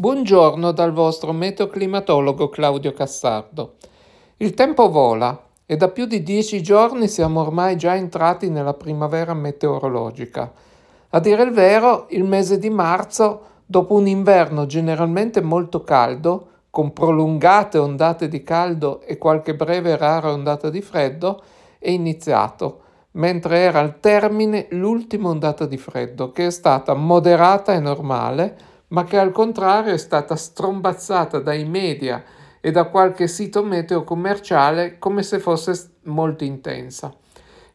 Buongiorno dal vostro meteoclimatologo Claudio Cassardo. Il tempo vola e da più di dieci giorni siamo ormai già entrati nella primavera meteorologica. A dire il vero, il mese di marzo, dopo un inverno generalmente molto caldo, con prolungate ondate di caldo e qualche breve rara ondata di freddo, è iniziato, mentre era al termine l'ultima ondata di freddo, che è stata moderata e normale, ma che al contrario è stata strombazzata dai media e da qualche sito meteo commerciale come se fosse molto intensa.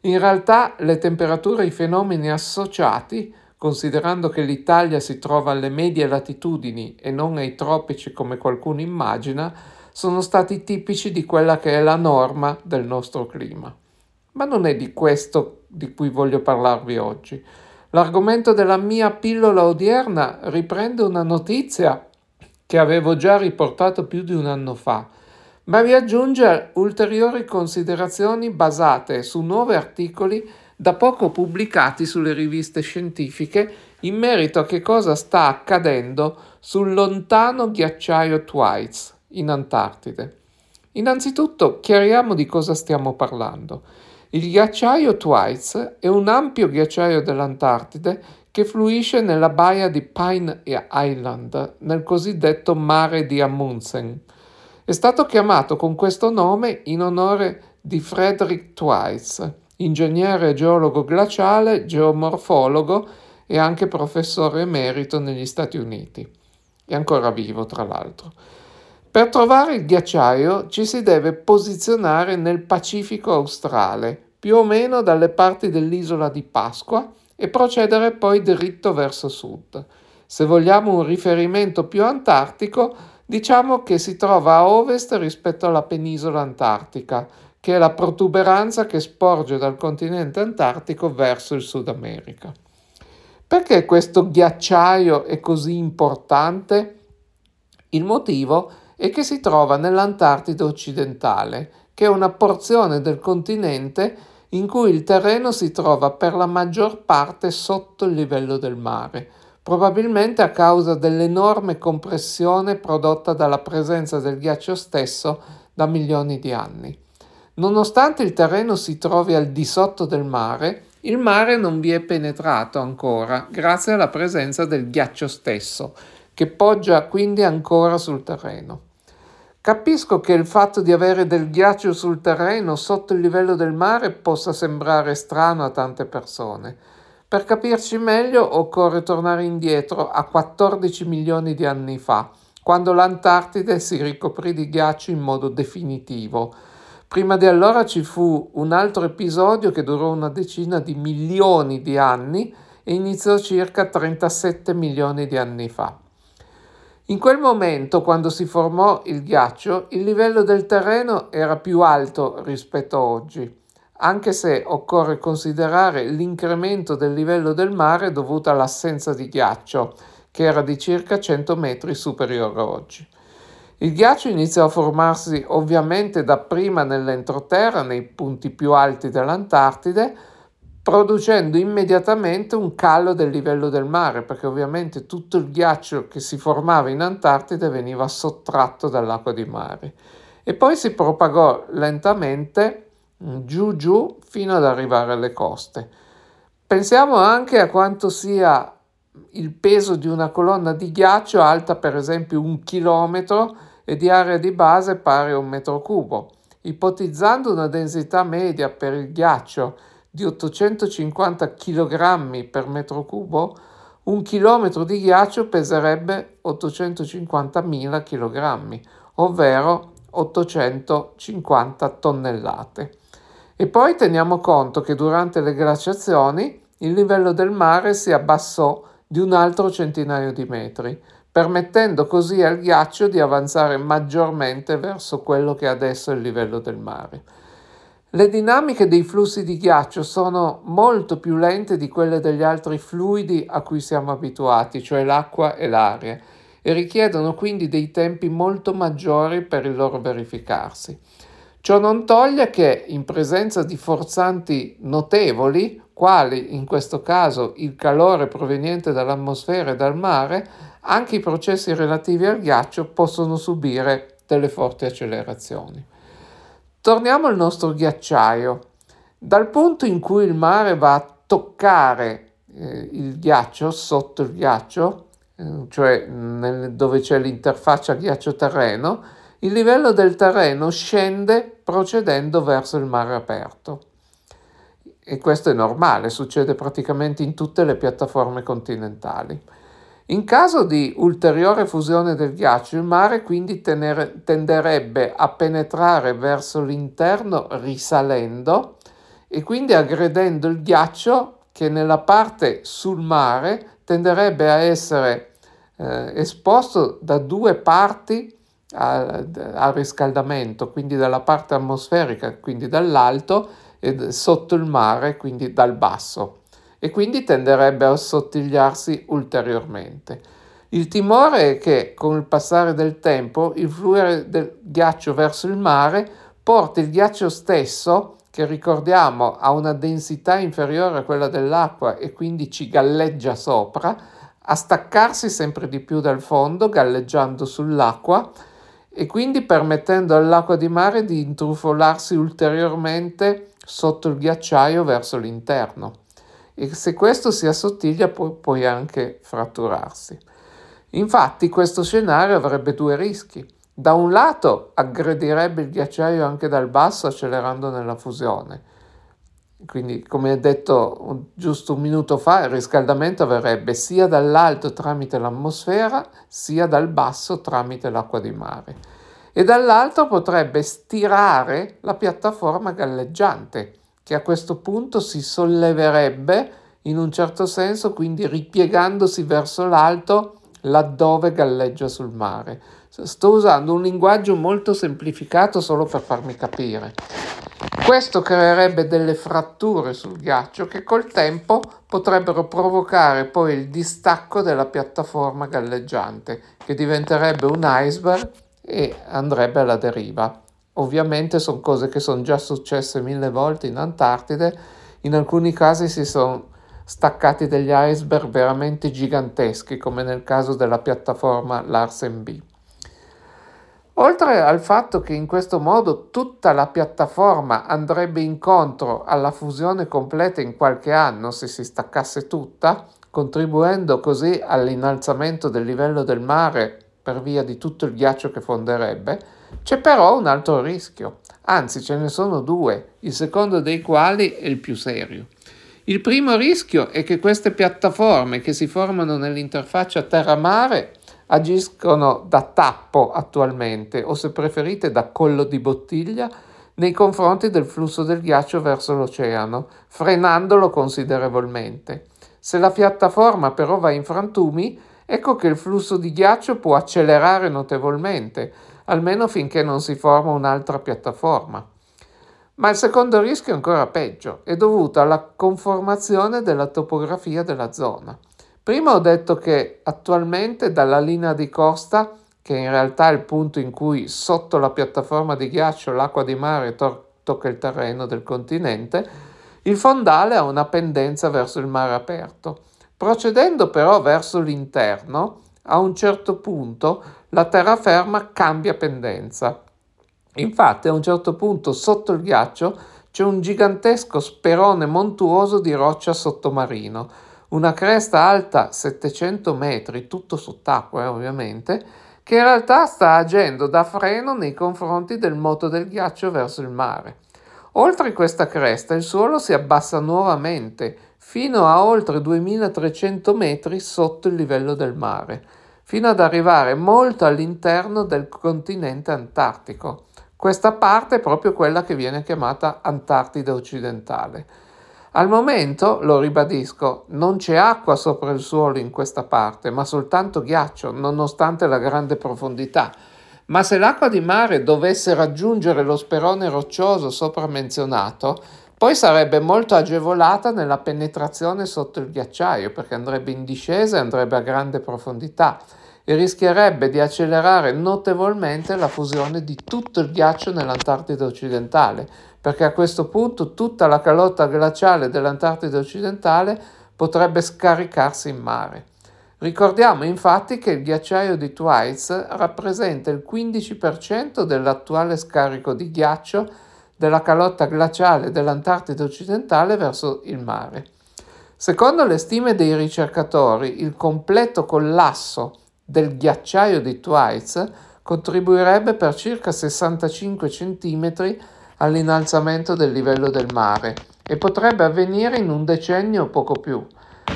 In realtà le temperature e i fenomeni associati, considerando che l'Italia si trova alle medie latitudini e non ai tropici come qualcuno immagina, sono stati tipici di quella che è la norma del nostro clima. Ma non è di questo di cui voglio parlarvi oggi. L'argomento della mia pillola odierna riprende una notizia che avevo già riportato più di un anno fa, ma vi aggiunge ulteriori considerazioni basate su nuovi articoli da poco pubblicati sulle riviste scientifiche in merito a che cosa sta accadendo sul lontano ghiacciaio Twice in Antartide. Innanzitutto chiariamo di cosa stiamo parlando. Il ghiacciaio Twice è un ampio ghiacciaio dell'Antartide che fluisce nella baia di Pine Island, nel cosiddetto mare di Amundsen. È stato chiamato con questo nome in onore di Frederick Twice, ingegnere geologo glaciale, geomorfologo e anche professore emerito negli Stati Uniti. È ancora vivo, tra l'altro. Per trovare il ghiacciaio ci si deve posizionare nel Pacifico australe, più o meno dalle parti dell'isola di Pasqua, e procedere poi dritto verso sud. Se vogliamo un riferimento più antartico, diciamo che si trova a ovest rispetto alla penisola antartica, che è la protuberanza che sporge dal continente antartico verso il Sud America. Perché questo ghiacciaio è così importante? Il motivo è che si trova nell'Antartide occidentale, che è una porzione del continente in cui il terreno si trova per la maggior parte sotto il livello del mare, probabilmente a causa dell'enorme compressione prodotta dalla presenza del ghiaccio stesso da milioni di anni. Nonostante il terreno si trovi al di sotto del mare, il mare non vi è penetrato ancora grazie alla presenza del ghiaccio stesso, che poggia quindi ancora sul terreno. Capisco che il fatto di avere del ghiaccio sul terreno sotto il livello del mare possa sembrare strano a tante persone. Per capirci meglio occorre tornare indietro a 14 milioni di anni fa, quando l'Antartide si ricoprì di ghiaccio in modo definitivo. Prima di allora ci fu un altro episodio che durò una decina di milioni di anni e iniziò circa 37 milioni di anni fa. In quel momento, quando si formò il ghiaccio, il livello del terreno era più alto rispetto a oggi, anche se occorre considerare l'incremento del livello del mare dovuto all'assenza di ghiaccio, che era di circa 100 metri superiore a oggi. Il ghiaccio iniziò a formarsi ovviamente dapprima nell'entroterra, nei punti più alti dell'Antartide, producendo immediatamente un calo del livello del mare, perché ovviamente tutto il ghiaccio che si formava in Antartide veniva sottratto dall'acqua di mare. E poi si propagò lentamente mm, giù giù fino ad arrivare alle coste. Pensiamo anche a quanto sia il peso di una colonna di ghiaccio alta per esempio un chilometro e di area di base pari a un metro cubo. Ipotizzando una densità media per il ghiaccio di 850 kg per metro cubo, un chilometro di ghiaccio peserebbe 850.000 kg, ovvero 850 tonnellate. E poi teniamo conto che durante le glaciazioni il livello del mare si abbassò di un altro centinaio di metri, permettendo così al ghiaccio di avanzare maggiormente verso quello che adesso è il livello del mare. Le dinamiche dei flussi di ghiaccio sono molto più lente di quelle degli altri fluidi a cui siamo abituati, cioè l'acqua e l'aria, e richiedono quindi dei tempi molto maggiori per il loro verificarsi. Ciò non toglie che in presenza di forzanti notevoli, quali in questo caso il calore proveniente dall'atmosfera e dal mare, anche i processi relativi al ghiaccio possono subire delle forti accelerazioni. Torniamo al nostro ghiacciaio. Dal punto in cui il mare va a toccare eh, il ghiaccio, sotto il ghiaccio, eh, cioè nel, dove c'è l'interfaccia ghiaccio-terreno, il livello del terreno scende procedendo verso il mare aperto. E questo è normale, succede praticamente in tutte le piattaforme continentali. In caso di ulteriore fusione del ghiaccio, il mare quindi tenere, tenderebbe a penetrare verso l'interno risalendo e quindi aggredendo il ghiaccio che nella parte sul mare tenderebbe a essere eh, esposto da due parti al, al riscaldamento, quindi dalla parte atmosferica, quindi dall'alto, e sotto il mare, quindi dal basso, e quindi tenderebbe a assottigliarsi ulteriormente. Il timore è che con il passare del tempo il fluire del ghiaccio verso il mare porti il ghiaccio stesso, che ricordiamo ha una densità inferiore a quella dell'acqua e quindi ci galleggia sopra, a staccarsi sempre di più dal fondo, galleggiando sull'acqua e quindi permettendo all'acqua di mare di intrufolarsi ulteriormente sotto il ghiacciaio verso l'interno. E se questo si assottiglia può poi anche fratturarsi. Infatti questo scenario avrebbe due rischi. Da un lato aggredirebbe il ghiacciaio anche dal basso accelerando nella fusione, quindi, come detto giusto un minuto fa, il riscaldamento avverrebbe sia dall'alto tramite l'atmosfera, sia dal basso tramite l'acqua di mare. E dall'altro potrebbe stirare la piattaforma galleggiante, che a questo punto si solleverebbe in un certo senso, quindi ripiegandosi verso l'alto laddove galleggia sul mare. Sto usando un linguaggio molto semplificato solo per farmi capire. Questo creerebbe delle fratture sul ghiaccio che col tempo potrebbero provocare poi il distacco della piattaforma galleggiante, che diventerebbe un iceberg e andrebbe alla deriva. Ovviamente sono cose che sono già successe mille volte in Antartide, in alcuni casi si sono staccati degli iceberg veramente giganteschi, come nel caso della piattaforma Larsen B. Oltre al fatto che in questo modo tutta la piattaforma andrebbe incontro alla fusione completa in qualche anno se si staccasse tutta, contribuendo così all'innalzamento del livello del mare per via di tutto il ghiaccio che fonderebbe, c'è però un altro rischio, anzi ce ne sono due, il secondo dei quali è il più serio. Il primo rischio è che queste piattaforme che si formano nell'interfaccia terra-mare agiscono da tappo attualmente o se preferite da collo di bottiglia nei confronti del flusso del ghiaccio verso l'oceano, frenandolo considerevolmente. Se la piattaforma però va in frantumi, ecco che il flusso di ghiaccio può accelerare notevolmente, almeno finché non si forma un'altra piattaforma. Ma il secondo rischio è ancora peggio, è dovuto alla conformazione della topografia della zona. Prima ho detto che attualmente dalla linea di costa, che in realtà è il punto in cui sotto la piattaforma di ghiaccio l'acqua di mare to- tocca il terreno del continente, il fondale ha una pendenza verso il mare aperto. Procedendo però verso l'interno, a un certo punto la terraferma cambia pendenza. Infatti a un certo punto sotto il ghiaccio c'è un gigantesco sperone montuoso di roccia sottomarino, una cresta alta 700 metri, tutto sott'acqua eh, ovviamente, che in realtà sta agendo da freno nei confronti del moto del ghiaccio verso il mare. Oltre questa cresta il suolo si abbassa nuovamente fino a oltre 2300 metri sotto il livello del mare, fino ad arrivare molto all'interno del continente antartico. Questa parte è proprio quella che viene chiamata Antartide occidentale. Al momento, lo ribadisco, non c'è acqua sopra il suolo in questa parte, ma soltanto ghiaccio, nonostante la grande profondità. Ma se l'acqua di mare dovesse raggiungere lo sperone roccioso sopra menzionato, poi sarebbe molto agevolata nella penetrazione sotto il ghiacciaio, perché andrebbe in discesa e andrebbe a grande profondità e rischierebbe di accelerare notevolmente la fusione di tutto il ghiaccio nell'Antartide occidentale, perché a questo punto tutta la calotta glaciale dell'Antartide occidentale potrebbe scaricarsi in mare. Ricordiamo infatti che il ghiacciaio di Twice rappresenta il 15% dell'attuale scarico di ghiaccio della calotta glaciale dell'Antartide occidentale verso il mare. Secondo le stime dei ricercatori, il completo collasso del ghiacciaio di Twice contribuirebbe per circa 65 cm all'innalzamento del livello del mare e potrebbe avvenire in un decennio o poco più.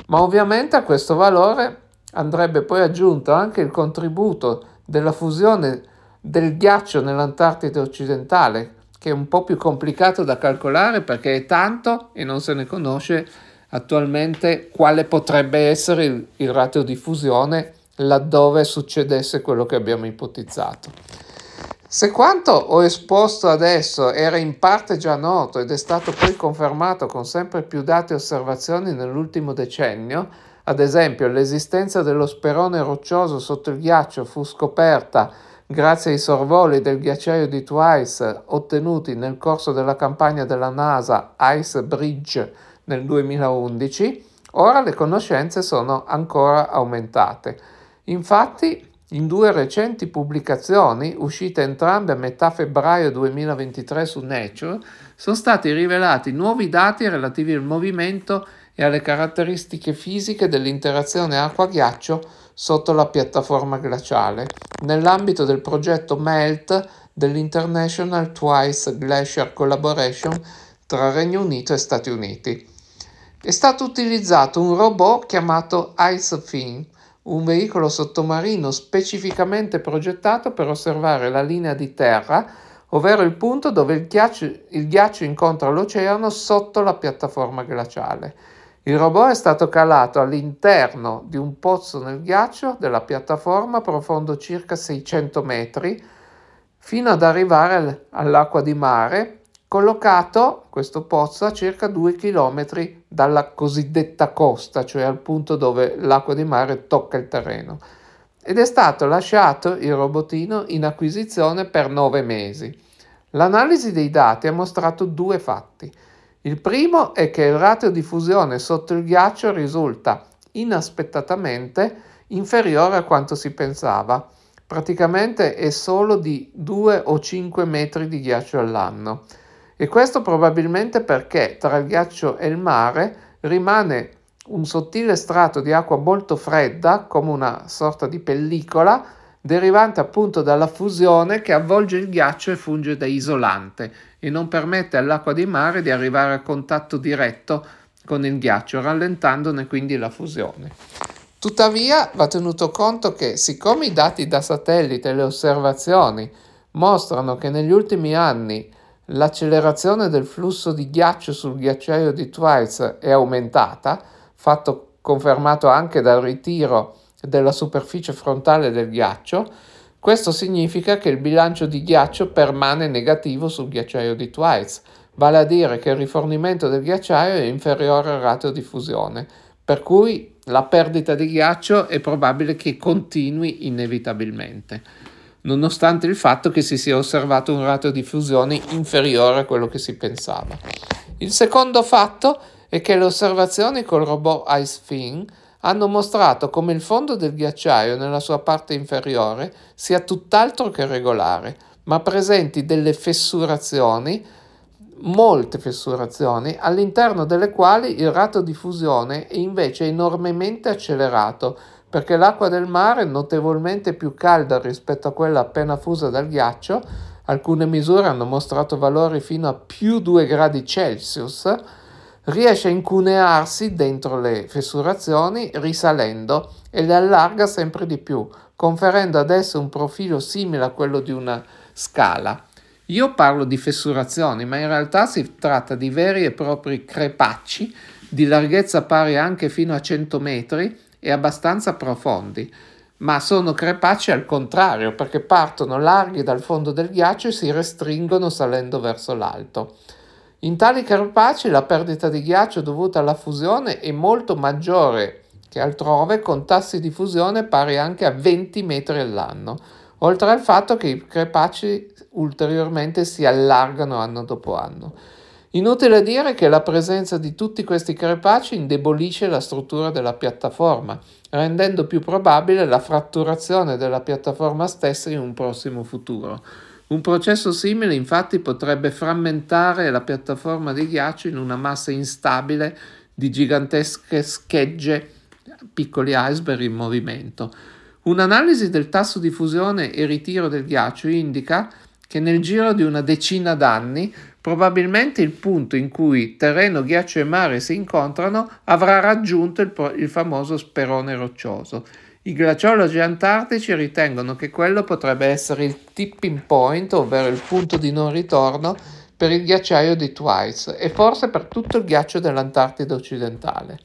Ma ovviamente a questo valore andrebbe poi aggiunto anche il contributo della fusione del ghiaccio nell'Antartide occidentale, che è un po' più complicato da calcolare perché è tanto e non se ne conosce attualmente quale potrebbe essere il, il ratio di fusione laddove succedesse quello che abbiamo ipotizzato. Se quanto ho esposto adesso era in parte già noto ed è stato poi confermato con sempre più dati e osservazioni nell'ultimo decennio, ad esempio l'esistenza dello sperone roccioso sotto il ghiaccio fu scoperta grazie ai sorvoli del ghiacciaio di Twice ottenuti nel corso della campagna della NASA Ice Bridge nel 2011, ora le conoscenze sono ancora aumentate. Infatti, in due recenti pubblicazioni, uscite entrambe a metà febbraio 2023 su Nature, sono stati rivelati nuovi dati relativi al movimento e alle caratteristiche fisiche dell'interazione acqua-ghiaccio sotto la piattaforma glaciale, nell'ambito del progetto MELT dell'International Twice Glacier Collaboration tra Regno Unito e Stati Uniti. È stato utilizzato un robot chiamato IceFin, un veicolo sottomarino specificamente progettato per osservare la linea di terra, ovvero il punto dove il ghiaccio, il ghiaccio incontra l'oceano sotto la piattaforma glaciale. Il robot è stato calato all'interno di un pozzo nel ghiaccio della piattaforma profondo circa 600 metri fino ad arrivare all'acqua di mare collocato questo pozzo a circa 2 km dalla cosiddetta costa, cioè al punto dove l'acqua di mare tocca il terreno. Ed è stato lasciato il robotino in acquisizione per 9 mesi. L'analisi dei dati ha mostrato due fatti. Il primo è che il ratio di fusione sotto il ghiaccio risulta inaspettatamente inferiore a quanto si pensava. Praticamente è solo di 2 o 5 metri di ghiaccio all'anno e questo probabilmente perché tra il ghiaccio e il mare rimane un sottile strato di acqua molto fredda, come una sorta di pellicola, derivante appunto dalla fusione che avvolge il ghiaccio e funge da isolante e non permette all'acqua di mare di arrivare a contatto diretto con il ghiaccio, rallentandone quindi la fusione. Tuttavia va tenuto conto che siccome i dati da satellite e le osservazioni mostrano che negli ultimi anni l'accelerazione del flusso di ghiaccio sul ghiacciaio di Twice è aumentata, fatto confermato anche dal ritiro della superficie frontale del ghiaccio, questo significa che il bilancio di ghiaccio permane negativo sul ghiacciaio di Twice, vale a dire che il rifornimento del ghiacciaio è inferiore al ratio di fusione, per cui la perdita di ghiaccio è probabile che continui inevitabilmente nonostante il fatto che si sia osservato un ratio di fusione inferiore a quello che si pensava. Il secondo fatto è che le osservazioni col robot IceFin hanno mostrato come il fondo del ghiacciaio nella sua parte inferiore sia tutt'altro che regolare, ma presenti delle fessurazioni, molte fessurazioni, all'interno delle quali il rato di fusione è invece enormemente accelerato, perché l'acqua del mare notevolmente più calda rispetto a quella appena fusa dal ghiaccio, alcune misure hanno mostrato valori fino a più 2 gradi Celsius, riesce a incunearsi dentro le fessurazioni risalendo e le allarga sempre di più, conferendo ad esse un profilo simile a quello di una scala. Io parlo di fessurazioni, ma in realtà si tratta di veri e propri crepacci di larghezza pari anche fino a 100 metri e abbastanza profondi, ma sono crepacci al contrario perché partono larghi dal fondo del ghiaccio e si restringono salendo verso l'alto. In tali crepacci la perdita di ghiaccio dovuta alla fusione è molto maggiore che altrove con tassi di fusione pari anche a 20 metri all'anno, oltre al fatto che i crepacci ulteriormente si allargano anno dopo anno. Inutile dire che la presenza di tutti questi crepacci indebolisce la struttura della piattaforma, rendendo più probabile la fratturazione della piattaforma stessa in un prossimo futuro. Un processo simile infatti potrebbe frammentare la piattaforma di ghiaccio in una massa instabile di gigantesche schegge, piccoli iceberg in movimento. Un'analisi del tasso di fusione e ritiro del ghiaccio indica che nel giro di una decina d'anni probabilmente il punto in cui terreno, ghiaccio e mare si incontrano avrà raggiunto il, il famoso sperone roccioso. I glaciologi antartici ritengono che quello potrebbe essere il tipping point, ovvero il punto di non ritorno per il ghiacciaio di Twice e forse per tutto il ghiaccio dell'Antartide occidentale.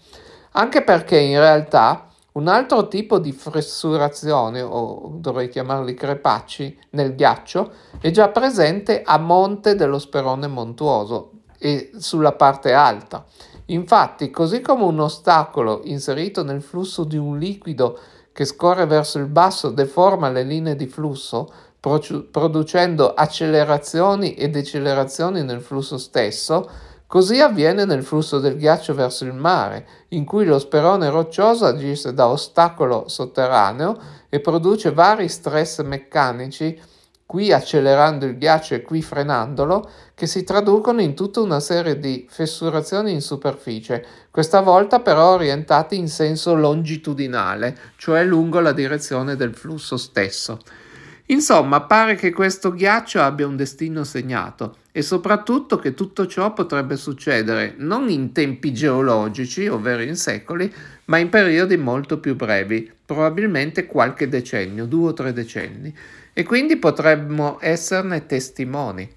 Anche perché in realtà un altro tipo di fessurazione, o dovrei chiamarli crepacci, nel ghiaccio è già presente a monte dello sperone montuoso e sulla parte alta. Infatti, così come un ostacolo inserito nel flusso di un liquido che scorre verso il basso deforma le linee di flusso, producendo accelerazioni e decelerazioni nel flusso stesso, Così avviene nel flusso del ghiaccio verso il mare, in cui lo sperone roccioso agisce da ostacolo sotterraneo e produce vari stress meccanici, qui accelerando il ghiaccio e qui frenandolo, che si traducono in tutta una serie di fessurazioni in superficie, questa volta però orientate in senso longitudinale, cioè lungo la direzione del flusso stesso. Insomma, pare che questo ghiaccio abbia un destino segnato e soprattutto che tutto ciò potrebbe succedere non in tempi geologici, ovvero in secoli, ma in periodi molto più brevi, probabilmente qualche decennio, due o tre decenni, e quindi potremmo esserne testimoni.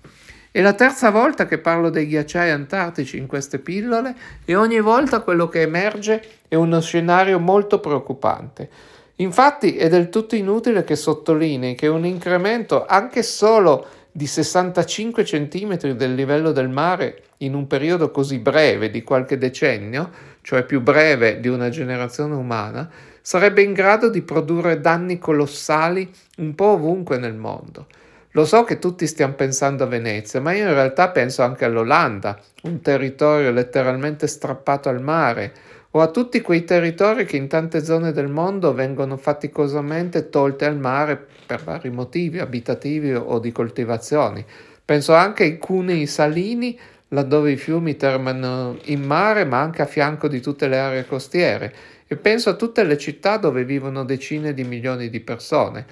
È la terza volta che parlo dei ghiacciai antartici in queste pillole e ogni volta quello che emerge è uno scenario molto preoccupante. Infatti è del tutto inutile che sottolinei che un incremento anche solo di 65 cm del livello del mare in un periodo così breve di qualche decennio, cioè più breve di una generazione umana, sarebbe in grado di produrre danni colossali un po' ovunque nel mondo. Lo so che tutti stiamo pensando a Venezia, ma io in realtà penso anche all'Olanda, un territorio letteralmente strappato al mare, o a tutti quei territori che in tante zone del mondo vengono faticosamente tolte al mare per vari motivi abitativi o di coltivazioni. Penso anche ai cunei salini, laddove i fiumi terminano in mare, ma anche a fianco di tutte le aree costiere, e penso a tutte le città dove vivono decine di milioni di persone.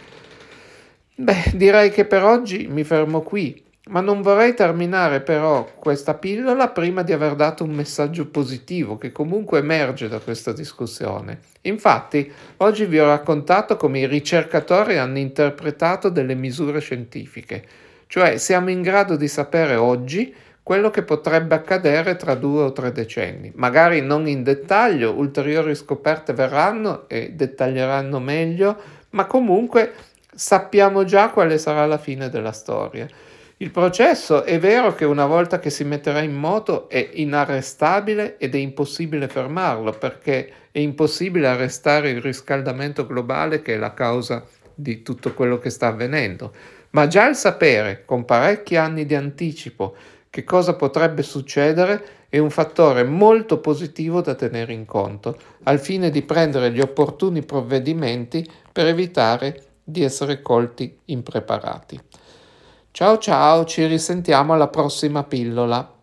Beh, direi che per oggi mi fermo qui. Ma non vorrei terminare però questa pillola prima di aver dato un messaggio positivo che comunque emerge da questa discussione. Infatti, oggi vi ho raccontato come i ricercatori hanno interpretato delle misure scientifiche, cioè siamo in grado di sapere oggi quello che potrebbe accadere tra due o tre decenni. Magari non in dettaglio, ulteriori scoperte verranno e dettaglieranno meglio, ma comunque sappiamo già quale sarà la fine della storia. Il processo è vero che una volta che si metterà in moto è inarrestabile ed è impossibile fermarlo perché è impossibile arrestare il riscaldamento globale che è la causa di tutto quello che sta avvenendo. Ma già il sapere, con parecchi anni di anticipo, che cosa potrebbe succedere è un fattore molto positivo da tenere in conto, al fine di prendere gli opportuni provvedimenti per evitare di essere colti impreparati. Ciao ciao, ci risentiamo alla prossima pillola.